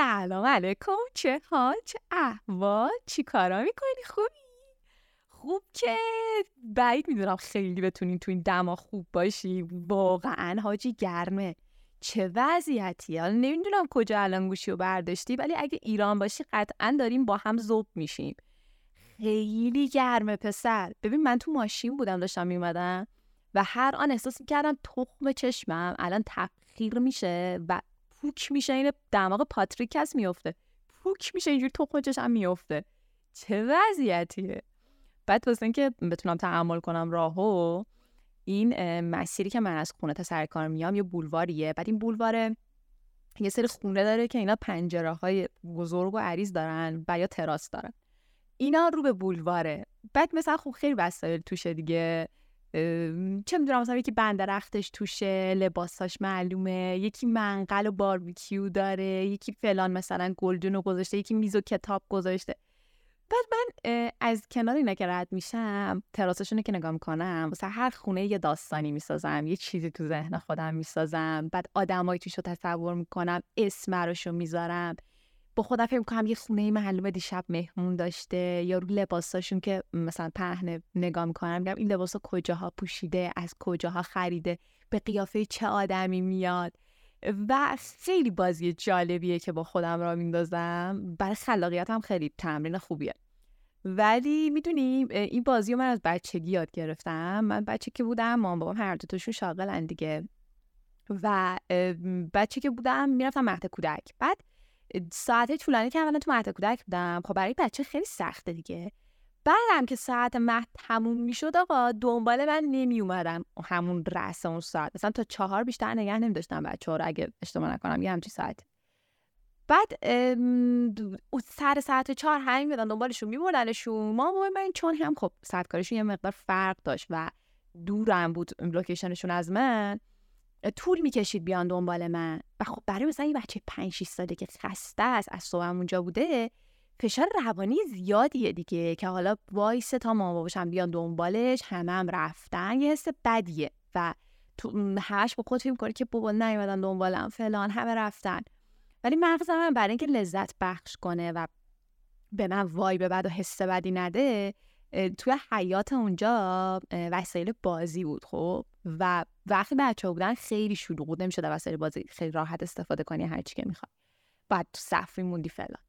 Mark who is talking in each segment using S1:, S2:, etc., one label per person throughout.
S1: سلام علیکم چه حال چه احوال چی کارا می‌کنی؟ خوبی؟ خوب که بعید می‌دونم خیلی بتونین تو این دما خوب باشی. واقعا حاجی گرمه. چه وضعیتی؟ حالا نمی‌دونم کجا الان گوشی رو برداشتی ولی اگه ایران باشی قطعا داریم با هم زوب میشیم. خیلی گرمه پسر. ببین من تو ماشین بودم داشتم میومدم و هر آن احساس می‌کردم تخم چشمم الان تبخیر میشه و پوک میشه این دماغ پاتریک هست میفته پوک میشه اینجوری تخم چشم میفته چه وضعیتیه! بعد واسه اینکه بتونم تحمل کنم راهو این مسیری که من از خونه تا سر کار میام یه بولواریه. بعد این بولوار یه سری خونه داره که اینا پنجره های بزرگ و عریض دارن و یا تراس دارن. اینا رو به بولواره. بعد مثلا خب خیلی وسایل توشه دیگه. چه می‌دونم مثلا یکی بندرختش توشه لباساش معلومه یکی منقل و باربیکیو داره یکی فلان مثلا گلدون گذاشته یکی میز و کتاب گذاشته. بعد من از کنار اینا که رد میشم تراسشون که نگاه می‌کنم واسه هر خونه یه داستانی می‌سازم یه چیزی تو ذهن خودم می‌سازم بعد آدمایی توش رو تصور می‌کنم اسم رو می‌ذارم. با خودم فکر می‌کنم یه خونه معلومه دیشب مهمون داشته یا رو لباساشون که مثلا پهنه نگاه می‌کنم میگم این لباسا کجاها پوشیده از کجاها خریده به قیافه چه آدمی میاد؟ و خیلی بازی جالبیه که با خودم را میندازم. برای خلاقیت خیلی تمرین خوبیه. ولی می‌دونی این بازی رو من از بچگی یاد گرفتم. من بچه که بودم مام بابام هر دو تاشون شاغلن دیگه. و بچه که بودم می‌رفتم مهد کودک. بعد ساعت طولانی که اولا تو مهد کودک بودم خب برای بچه خیلی سخته دیگه. بعدم که ساعت مهد تموم می‌شد آقا دنبال من نمی اومدم همون رأس اون ساعت. مثلا تا چهار بیشتر نگه نمی داشتم بچه رو اگه اشتباه نکنم یه همچی ساعت بعد سر ساعت چهار همین میدن دنبالشون میبردنشون ما من چون هم خب ساعت کارشون یه مقدار فرق داشت و دورم بود لوکیشنشون از من. طول می‌کشید بیان دنبال من. و خب برای مثلا یه بچه 5 6 ساله که خسته است از صبحم اونجا بوده فشار روانی زیادیه دیگه که حالا وایسه تا مامان باباشم بیان دنبالش همه هم رفتن یه حس بدیه. و تو همش با خود فکر کنی که بابا نیومدن دنبالم فلان همه رفتن. ولی مغز من برای اینکه لذت بخش کنه و به من وایب بد و حس بدی نده توی حیات اونجا وسایل بازی بود خب. و وقتی بچه ها بودن خیلی شلوغ بود. نمی‌شده وسایل بازی خیلی راحت استفاده کنی هر چی که می‌خوای. بعد تو صفی موندی فلان.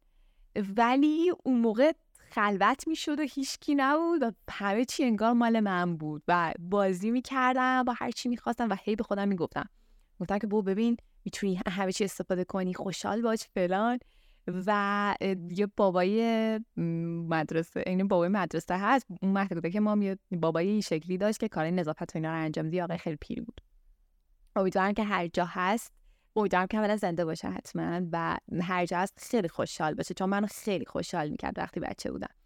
S1: ولی اون موقع خلوت می‌شد و هیچکی نبود و همه چی انگار مال من بود و بازی می‌کردم با هر چی می‌خواستم و هی به خودم می‌گفتم. گفتم که بو ببین می‌تونی همه چی استفاده کنی خوشحال باش فلان. و یه بابای مدرسه این بابای مدرسه هست اون مهد که ما یه بابای این شکلی داشت که کار نظافت و اینا رو انجام دی آقای خیلی پیری بود. امیدوارم که هر جا هست امیدوارم که اولا زنده باشه حتما و هر جا هست خیلی خوشحال باشه چون منو خیلی خوشحال می‌کرد وقتی بچه بودم.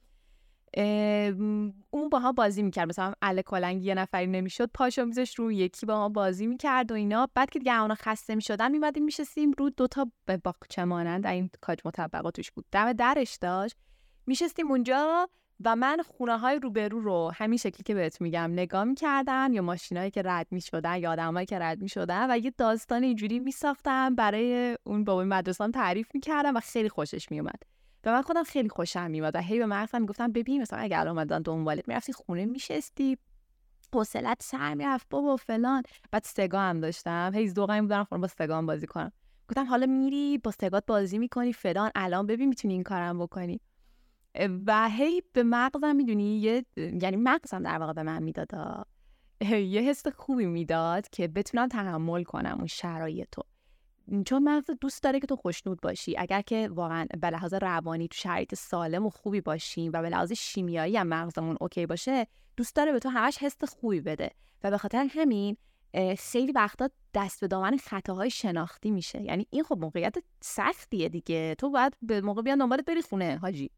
S1: اون باها بازی می‌کرد. مثلا ال کلنگ یه نفری نمی‌شد پاشو میزش رو یکی با ما بازی می‌کرد و اینا. بعد که دیگه اونا خسته می‌شدن میمدیم میشستیم رو دوتا به باغچه مانند. این کاج مطبقاتش بود. دم درش داشت. میشستیم اونجا و من خونه های روبرو رو همین شکلی که بهت میگم نگاه می‌کردم یا ماشینایی که رد می‌شدن یا آدمایی که رد می‌شدن و یه داستان اینجوری میساختم برای اون بابای مدرسه تعریف می‌کردم و خیلی خوشش میومد و من خودم خیلی خوشم میومد و هی به مغزم می‌گفتم ببین مثلا اگر اومدن دنبالت می‌رفتی خونه میشستی حوصلت سر می‌رفت بابا فلان. بعد سگا هم داشتم هی ذوقم بودم خونه با سگام بازی کنم. گفتم حالا میری با سگات بازی می‌کنی فلان الان ببین می‌تونی این کارم بکنی. و هی به مغزم می‌دونی یه یعنی مغزم در واقع به من می‌داد یه حس خوبی می‌داد که بتونم تحمل کنم اون شرایط چون مغز دوست داره که تو خوشنود باشی. اگر که واقعا به لحاظ روانی تو شرایط سالم و خوبی باشیم و به لحاظ شیمیایی هم مغزمون اوکی باشه دوست داره به تو همش حس خوبی بده. و به خاطر همین خیلی وقتا دست به دامن خطاهای شناختی میشه. یعنی این خب موقعیت سختیه دیگه. تو باید به موقع بیان دنبالت بری خونه حاجی.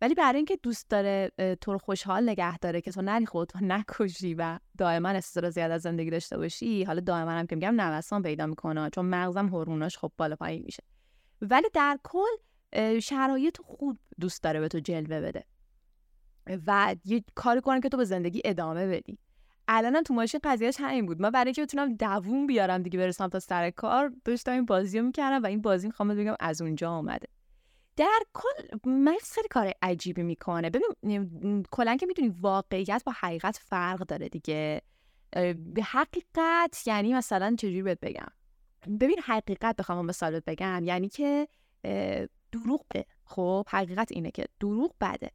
S1: ولی برای اینکه دوست داره تو رو خوشحال نگه داره که تو نری خودت نکشی و دائما استرس زیاد از زندگی داشته باشی حالا دائما هم که میگم نوسان پیدا می‌کنه چون مغزم هورموناش خب بالا پایین میشه. ولی در کل شرایط خوب دوست داره به تو جلوه بده و یه کاری کنه که تو به زندگی ادامه بدی. الانم تو ماشین قضیهش همین بود. من برای اینکه بتونم دووم بیارم دیگه برسم تا سر کار داشتم این بازی رو می‌کردم و این بازی می‌خوام بگم از اونجا آمده در کل مغز خیلی کار عجیبی می‌کنه. ببین کلا که می‌دونی واقعیت با حقیقت فرق داره دیگه. به حقیقت یعنی مثلا چجوری بهت بگم؟ ببین حقیقت بخوام مثال بگم. یعنی که دروغه. خب حقیقت اینه که دروغ بده.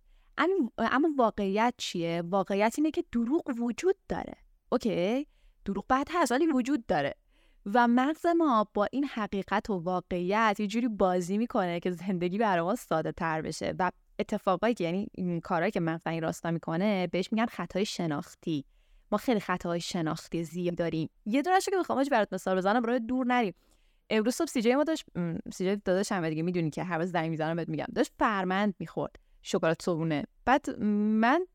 S1: اما واقعیت چیه؟ واقعیت اینه که دروغ وجود داره. اوکی؟ دروغ بعد هست ولی وجود داره. و مغز ما با این حقیقت و واقعیت یه جوری بازی می‌کنه که زندگی برای ما ساده تر بشه. و اتفاقایی که یعنی این کارهایی که مغز این راستا می‌کنه بهش میگن خطای شناختی. ما خیلی خطاهای شناختی زیاد داریم. یه دونش که بخوام برات مثال بزنم برای دور نریم. امروز صبح سیجی ما داشت سیجی داداشم دیگه می‌دونی که هر روز زنگ می‌زنم بهت میگم. داشت فرمند می‌خورد. شکلات صبونه بعد من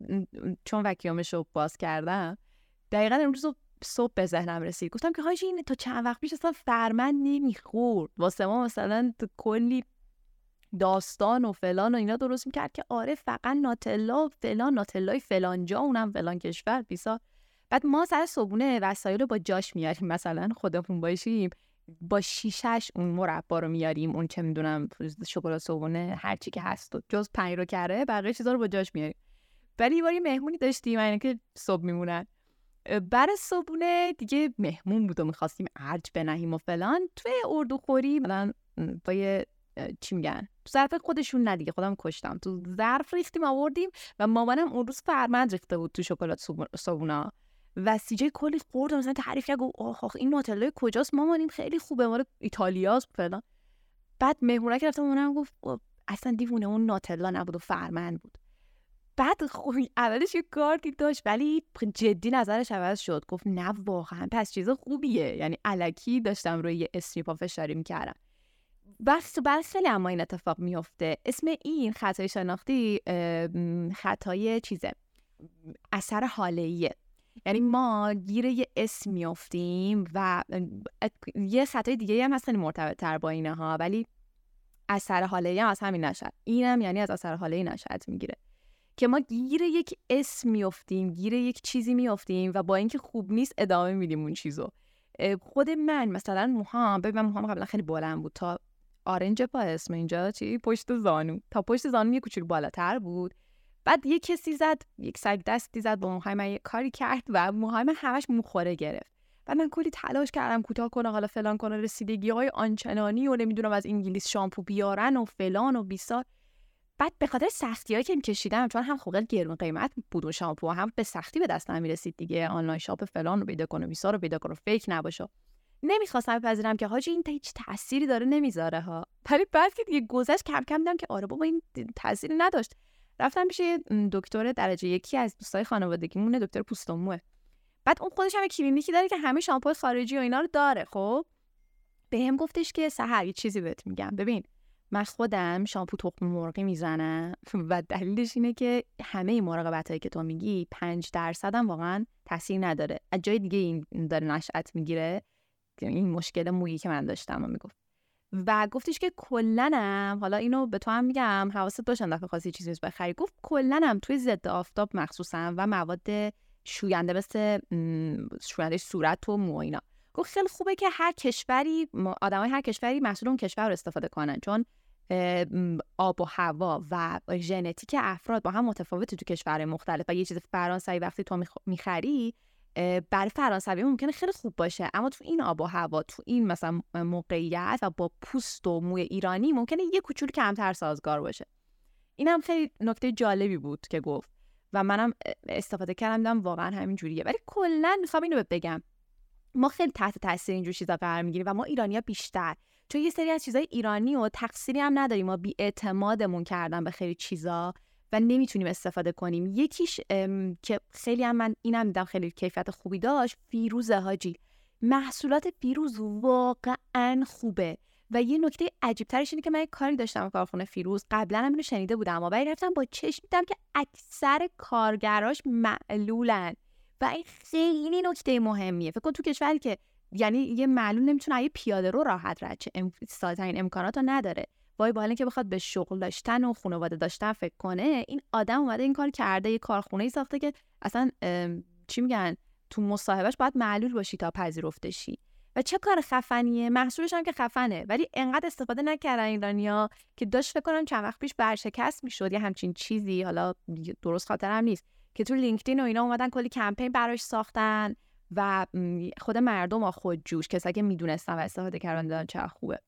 S1: چون وکیامش رو باز کردم دقیقا امروز صبح به ذهنم رسید. گفتم که حاجی این تا چند وقت پیش اصلا فرمند نمی‌خورد واسه ما مثلا کلی داستان و فلان و اینا درست می‌کرد که آره فقط ناتلا فلان ناتلای فلان جا اونم فلان کشور بیسا. بعد ما سر صبونه وسایل رو با جاش میاریم. مثلا خودمون باشیم با شیشش اون مربا رو میاریم اون چه می‌دونم شکلات صبونه هر چی که هست و جز پنیر رو کره بقیه چیزا رو با جاش میاریم. ولی یه مهمونی داشتیم اینه که صبح میمونن. بر صبونه دیگه مهمون بود و می‌خواستیم ارج بنهیم و فلان. توی اردو خوری مثلا با یه چی میگن تو ظرف خودشون ندیگه خودم کشتم. تو ظرف ریختیم آوردیم و مامانم اون روز فرمند ریخته بود تو شکلات صبونا و سیجه کلی خورد مثلا تعریف کرد گفت آخ این ناتلا کجاست؟ مامانیم خیلی خوبه مال ایتالیاست فلان. بعد مهمونه که رفتم اونم گفت اصلا دیوونه اون ناتلا نبود و فرمند بود. بعد اولش یه کارتی داشت ولی جدی نظرش عوض شد. گفت نه واقعا پس چیز خوبیه. یعنی علکی داشتم روی یه اسمی پافشاری می‌کردم. بس بعد خیلی اما این اتفاق میفته اسم این خطای شناختی خطای چیزه؟ اثر حاله یعنی ما گیر یه اسم میافتیم و یه خطای دیگه هم هست خیلی مرتبط تر با اینه ها ولی اثر حاله هم از همین نشد اینم یعنی از اثر حاله نشد می‌گیره. که ما گیر یک اسم میافتیم گیر یک چیزی میافتیم و با اینکه خوب نیست ادامه میدیم اون چیزو. خود من مثلا موهام ببین موهام قبلا خیلی بلند بود تا آرنج پا اسم اینجا چی؟ پشت زانو. تا پشت زانو یه کوچولو بالاتر بود. بعد یه کسی زد یک سگ دستی زد با موهای من یه کاری کرد و موهای من همش موخوره گرفت. و من کلی تلاش کردم کوتاه کنه حالا فلان کنه رسیدگی های آنچنانی و نمی‌دونم از انگلیس شامپو بیارن و فلان و بیسار. بعد به خاطر سختی هایی که میکشیدم چون هم خوغل گرون قیمت بود و شامپو هم به سختی به دست نمی‌رسید دیگه. آنلاین شاپ فلان رو پیدا کنه بیسار رو پیدا کنه فیک نباشه نمی‌خواستم بپذیرم که حاجی این هیچ تأثیری داره نمی‌ذاره ها. ولی بعد که دیگه گذشت کم کم دیدم که آره بابا این تأثیری نداشت. رفتم پیش دکتر درجه یکی از دوستای خانوادگیمونه دکتر پوستوموه. بعد اون خودش هم کلینیکی داره که همه شامپو خارجی و اینا رو داره خب؟ بهم گفتش که سحر یه چیزی بهت میگم. ببین من خودم شامپو تخم مرغی می‌زنم. و دلیلش اینه که همه مراقبت هایی که تو میگی پنج درصد هم واقعا تاثیر نداره. از جای دیگه این داره نشأت می‌گیره. این مشکل مویی که من داشتم و می‌گفت. و گفتش که کلنم حالا اینو به تو هم میگم حواست باشه دفعه خواستی چیزی بخری. گفت کلنم توی ضد آفتاب مخصوصا و مواد شوینده مثل شوینده صورت و مو اینا. گفت خیلی خوبه که هر کشوری آدمای هر کشوری محصول اون کشور رو استفاده کنن. چون آب و هوا و ژنتیک افراد با هم متفاوته تو کشور مختلف و یه چیز فرانسوی وقتی تو می‌خری برای فرانسوی ممکنه خیلی خوب باشه. اما تو این آب و هوا تو این مثلا موقعیت و با پوست و موی ایرانی ممکنه یه کوچولو کمتر سازگار باشه. این هم خیلی نکته جالبی بود که گفت و منم استفاده کردم واقعا همین جوریه. ولی کلا می‌خوام اینو بگم. ما خیلی تحت تاثیر اینجور چیزا قرار می‌گیریم و ما ایرانیا بیشتر. چون یه سری از چیزای ایرانی و تقصیری هم نداریم ما بی اعتمادمون کردن به خیلی چیزا و نمی‌تونیم استفاده کنیم. یکیش که خیلی هم من اینم دیدم خیلی کیفیت خوبی داشت فیروز هاجی محصولات فیروز واقعا خوبه و یه نکته عجیب ترش اینه که من کاری داشتم کارخونه فیروز قبلا هم اینو شنیده بودم ولی رفتم با چشم دیدم که اکثر کارگراش معلولن و این خیلی نکته مهمیه. فکر کن تو کشوری که یعنی یه معلول نمی‌تونه یه پیاده رو راحت رد چه ام... این امکانات رو نداره. وای با که بخواد به شغل داشتن و خانواده داشتن فکر کنه این آدم اومده این کار کرده یه کارخونه ای ساخته که اصلا چی میگن؟ تو مصاحبهش باید معلول باشی تا پذیرفته شی. و چه کار خفنیه؟ محصولش هم که خفنه. ولی انقدر استفاده نکردن ایرانیا که داشت فکر کنم چند وقت پیش برشکست می‌شد. یا همچین چیزی حالا درست خاطرم نیست. که تو لینکدین و اینا اومدن کلی کمپین براش ساختن. و خود مردم ها خود جوش کسایی که می‌دونستن و استفاده کردن دادن چه خوبه.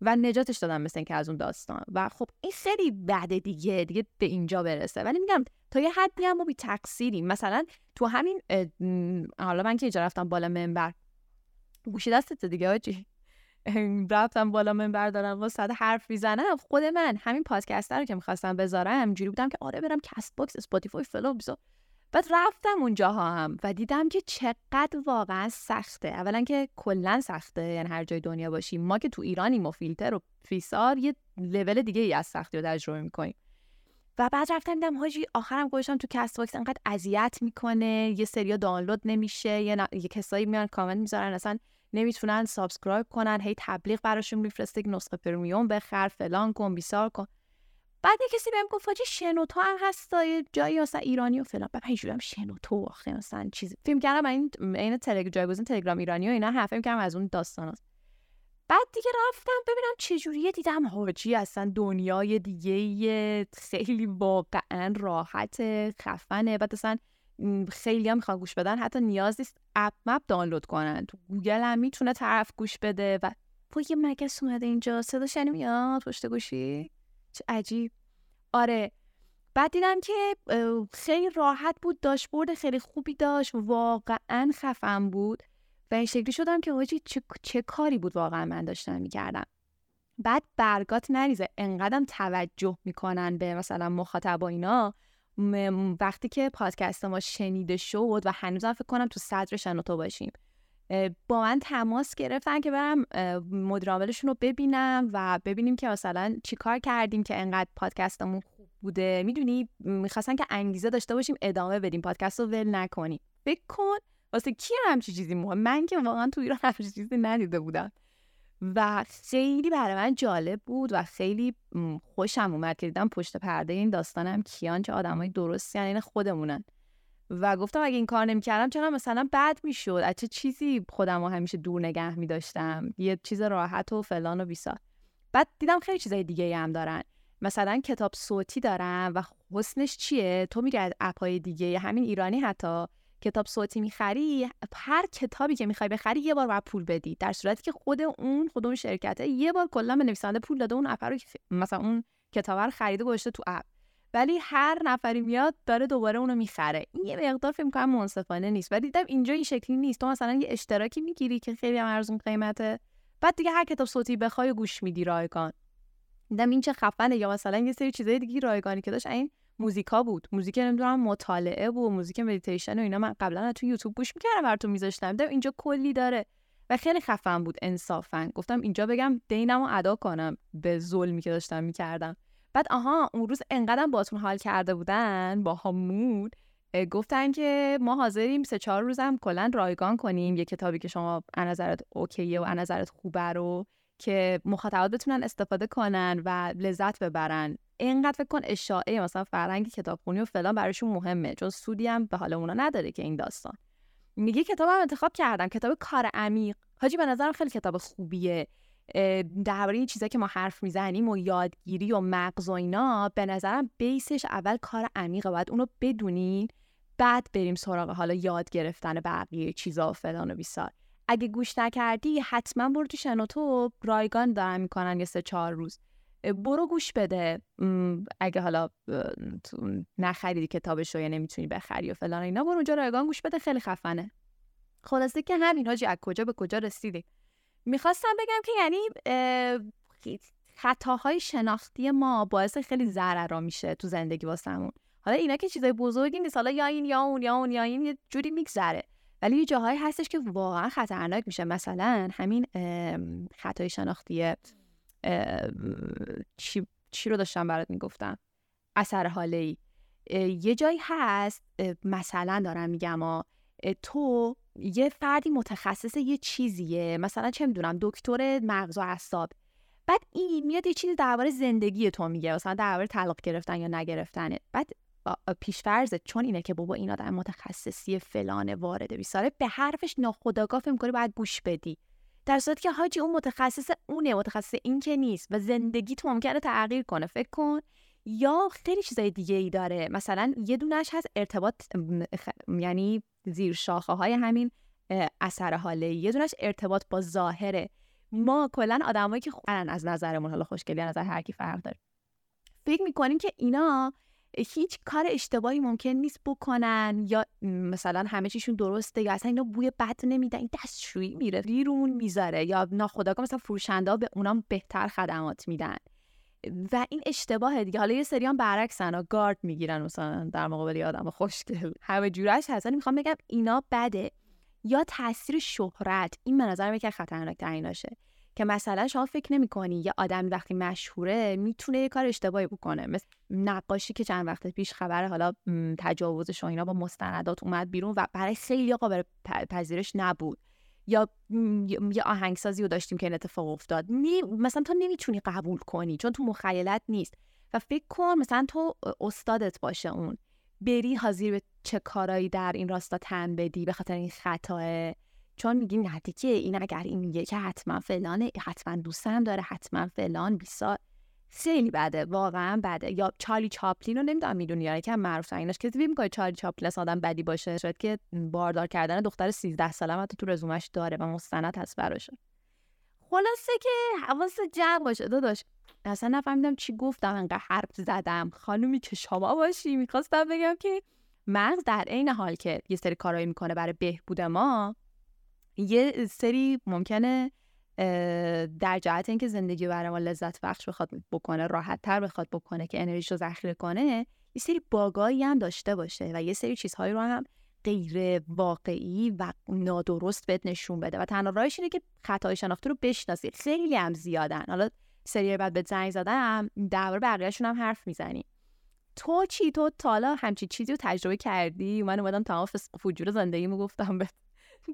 S1: و نجاتش دادن مثل اینکه از اون داستان. و خب این خیلی بعد دیگه دیگه به اینجا برسه. ولی میگم تا یه حدی هم ما بی تقصیریم. مثلا تو همین حالا من که اینجا رفتم بالا منبر. گوشی دستت دیگه حاجی. رفتم بالا منبر دارم و صد حرف می‌زنم. خود من همین پادکست رو که می‌خواستم بذارم جوری بودم که آره برم CastBox Spotify فلان و بیسا بعد رفتم اونجاها هم و دیدم که چقدر واقعا سخته. اولا که کلا سخته یعنی هر جای دنیا باشیم ما که تو ایرانیم و فیلتر و فیسار یه لول دیگه ای از سختی رو تجربه می‌کنیم. و بعد رفتم دیدم حاجی آخرم گذاشتم تو CastBox انقدر اذیت می‌کنه. یه سریا دانلود نمیشه. یه, ن... یه کسایی میان کامنت می‌ذارن اصلا نمی‌تونن subscribe کنن. هی تبلیغ براشون میفرسته که نسخه premium بخر فلان کن بیسار کن. بعد یه کسی بهم گفت حاجی شنوتو هم هست جایی مثلا ایرانی و فلان. بعد اینجوریام شنوتو آخه مثلا چیزی. فیلم کردم این عین تلگرام جایگزین تلگرام ایرانی و اینا حرف کردم از اون داستان بعد دیگه رفتم ببینم چجوریه. دیدم حاجی اصلا دنیای دیگه خیلی واقعا راحت خفنه. بعد اصلا خیلی هم می‌خوان گوش بدن. حتی نیاز نیست اپ مپ دانلود کنن. تو گوگل هم می‌تونه طرف گوش بده و با یه مگس اومده اینجا. صدا شنی میاد؟ پشت گوشی؟ چه عجیب. آره. بعد دیدم که خیلی راحت بود داشبورد خیلی خوبی داشت واقعا خفن بود و این شکلی شدم که حاجی چه, چه کاری بود واقعا من داشتم می‌کردم. بعد برگات نریزه. انقدرم توجه می‌کنن به مثلا مخاطب و اینا. وقتی که پادکست ما شنیده شد و هنوزم فکر کنم تو صدر شنوتو باشیم. با من تماس گرفتن که برم مدیرعاملشون رو ببینم و ببینیم که مثلا چیکار کردیم که انقدر پادکستمون خوب بوده. می‌دونی؟ می‌خواستن که انگیزه داشته باشیم ادامه بدیم پادکست رو ول نکنیم. فکر کن واسه کی همچی چیزی مهم؟ من که واقعا تو ایران همچی چیزی ندیده بودم. و خیلی برای من جالب بود و خیلی خوشم اومد که دیدم پشت پرده این داستانم کیان چه آدمای درستی یعنی خودمونن. و گفتم اگه این کار نمی‌کردم چرا مثلا بد می‌شد؟ از چه چیزی خودم رو همیشه دور نگه میداشتم؟ یه چیز راحت و فلان و بیسا بعد دیدم خیلی چیزای دیگه هم دارن. مثلا کتاب صوتی دارن و حسنش چیه؟ تو میگه از اپای دیگه همین ایرانی حتی. کتاب صوتی می‌خری هر کتابی که می‌خوای بخری یه بار باید پول بدی. در صورتی که خود اون خود اون شرکته یه بار کلا به نویسنده پول داده اون اپ رو مثلا اون کتاب رو خریده گذاشته تو اپ. ولی هر نفری میاد داره دوباره اونو می‌خره. این یه مقدار فکر کنم منصفانه نیست. ولی دیدم اینجا این شکلی نیست. تو مثلا یه اشتراکی می‌گیری که خیلی هم ارزون قیمته بعد دیگه هر کتاب صوتی بخوای گوش میدی رایگان. دیدم این چه خفنه. یا مثلا یه سری چیزای دیگه رایگانی که داشت. این موزیکا بود. موزیک نمی‌دونم مطالعه بود. موزیک مدیتیشن و اینا. من قبلا تو یوتیوب گوش می‌کردم براتون میذاشتم. دیدم اینجا کلی داره. و خیلی خفن بود انصافا. گفتم اینجا بگم دینمو ادا کنم. به ظلمی که داشتم می‌کردم. بعد آها اون روز انقدرم باتون حال کرده بودن با همود گفتن که ما حاضریم سه چهار روزم کلا رایگان کنیم یه کتابی که شما از نظرت اوکیه و از نظرت خوبه رو که مخاطبات بتونن استفاده کنن و لذت ببرن. اینقدر فکر کن اشاعه مثلا فرهنگ کتابخونی و فلان براشون مهمه چون سودی هم به حال اونا نداره که این داستان. میگه کتابم انتخاب کردم کتاب کار عمیق. حاجی به نظرم خیلی کتاب خوبیه. درباره این چیزایی که ما حرف می‌زنیم و یادگیری و مغز و اینا به نظرم بیسش اول کار عمیقه. باید اونو بدونین بعد بریم سراغ حالا یاد گرفتن بقیه چیزا و فلان و بیسار. اگه گوش نکردی حتما برو تو شنوتو رایگان دارن می‌کنن یه سه چهار روز. برو گوش بده. اگه حالا نخریدی کتابش رو یا نمی‌تونی بخری و فلان اینا برو اونجا رایگان گوش بده خیلی خفنه. خلاصه که همین حاجی از کجا به کجا رسیدی می‌خواستم بگم که یعنی خطاهای شناختی ما باعث خیلی ضرر میشه تو زندگی واسمون. حالا اینا که چیزای بزرگی نیست. حالا یا این یا اون یا اون یا این یه جوری میگذره. ولی یه جاهایی هستش که واقعا خطرناک میشه. مثلا همین خطای شناختی چی, چی رو داشتم برات می‌گفتم؟ اثر حاله ای یه جایی هست مثلا دارم میگم تو یه فردی متخصص یه چیزیه. مثلا چه می‌دونم دکتر مغز و اعصاب. بعد این میاد یه چیزی درباره زندگی تو میگه. مثلا درباره طلاق گرفتن یا نگرفتنه. بعد پیشفرزت چون اینه که بابا این آدم متخصصی فلان وارده بیساره به حرفش ناخداگاه فکر کنی باید گوش بدی. در صورتی که حاجی اون متخصص اونه. متخصص این که نیست و زندگی تو ممکنه تغییر کنه. فکر کن یا خیلی چیزای دیگه ای داره. مثلا یه دونش هست ارتباط یعنی زیر شاخه های همین اثر حاله. یه دونش ارتباط با ظاهره. ما کلا آدمایی که خوبن از نظرمون حالا خوشگلی از نظر هر کی فرق داره. فکر می‌کنیم که اینا هیچ کار اشتباهی ممکن نیست بکنن یا مثلا همه چیشون درسته یا اصلا اینا بوی بد نمیدن این دستشویی میره ریرون می‌ذاره یا ناخداگاه مثلا فروشنده به اونام بهتر خدمات میدن. و این اشتباهه دیگه. حالا یه سریان برعکسن گارد می‌گیرن مثلا در مقابل آدم خوشگل. همه جورش هست. می‌خوام بگم اینا بده. یا تاثیر شهرت. این به نظر که خطرناک تریناشه. که مثلا شما فکر نمی کنی یه آدمی وقتی مشهوره می‌تونه یه کار اشتباهی بکنه. مثل نقاشی که چند وقت پیش خبر حالا تجاوزش و اینا با مستندات اومد بیرون و برای خیلی قابل پذیرش نبود. یا یه آهنگسازی رو داشتیم که این اتفاق افتاد. می... مثلا تو نمی‌تونی قبول کنی چون تو مخیلت نیست. و فکر کن مثلا تو استادت باشه اون. بری حاضر به چه کارایی در این راستا تن بدی به خاطر این خطاه چون میگی نه که این اگر این میگه که حتما فلانه حتما دوستم داره حتما فلان بیسا خیلی بده واقعا بده. یا چارلی چاپلین رو نمی‌دونم می‌دونی یا یکم معروف تریناش کسی فکر می‌کنه چارلی چاپلین آدم بدی باشه؟ شاید که باردار کردن دختر 13 ساله حتی تو رزومش داره و مستند هست براشه خلاصه که حواس جمع باشه. داداش اصلا نفهمیدم چی گفتم انقدر حرف زدم. خانومی که شما باشی می‌خواستم بگم که مغز در عین حال که یه سری کارایی می‌کنه برای بهبود ما یه سری ممکنه در جهت اینکه زندگی برای ما لذت بخش بخواد بکنه راحت تر بخواد بکنه که انرژی رو ذخیره کنه یه سری باگایی هم داشته باشه و یه سری چیزهایی رو هم غیر واقعی و نادرست بهت نشون بده و تنها راهش اینه که خطای شناخته رو بشناسی. خیلی هم زیادن. حالا سری بعد به زنگ زدم درباره بقیهشون هم حرف می‌زنی. تو چی؟ تو تالا همچی چیزی رو تجربه کردی؟ من اومدم تمام فجور زندگیمو گفتم به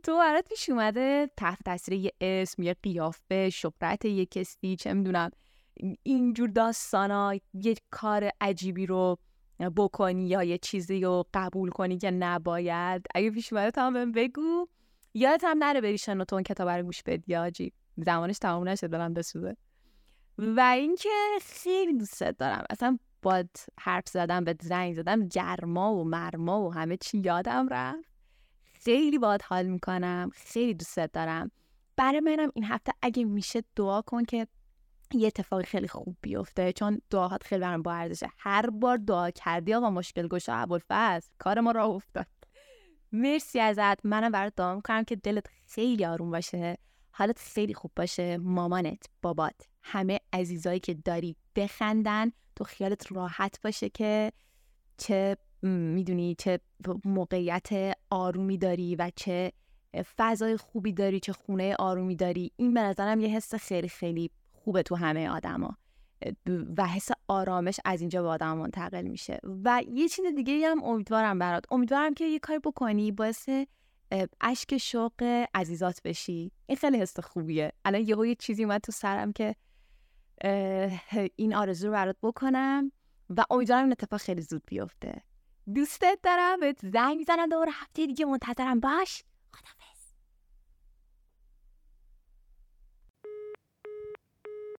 S1: تو برات پیش اومده تحت تاثیر یه اسم یه قیافه شهرت یه کسی چه می‌دونم اینجور داستانا یه کار عجیبی رو بکنی یا یه چیزی رو قبول کنی که نباید. اگه پیش اومده تا بهم بگو. یادت هم نره بری شنوتون کتاب رو گوش بدی آجی. زمانش تمام نشد دارم بسوزه و اینکه خیلی دوستت دارم. اصلا با حرف زدم به زنگ زدم جرما و مرما و همه چی یادم رفت. خیلی باید حال می‌کنم خیلی دوستت دارم. برای منم این هفته اگه میشه دعا کن که یه اتفاقی خیلی خوب بیفته چون دعاهات خیلی برام با ارزشه. هر بار دعا کردی آقا مشکل گشا ابوالفضل کار ما راه افتاد. مرسی ازت. منم برات دعا می‌کنم که دلت خیلی آروم باشه حالت خیلی خوب باشه. مامانت بابات همه عزیزایی که داری بخندن تو خیالت راحت باشه که چه می‌دونی چه موقعیت آرومی داری و چه فضای خوبی داری چه خونه آرومی داری. این به نظرم یه حس خیلی خیلی خوبه تو همه آدما. و حس آرامش از اینجا به آدم منتقل میشه. و یه چیز دیگه هم امیدوارم برات. امیدوارم که یه کاری بکنی باعث اشک شوق عزیزات بشی. این خیلی حس خوبیه. الان یهو یه چیزی اومد تو سرم که این آرزو رو برات بکنم و امیدوارم این اتفاق خیلی زود بیفته. دوستت دارم بهت زنگ می‌زنم دوباره هفته دیگه منتظرم. باش. خدافظ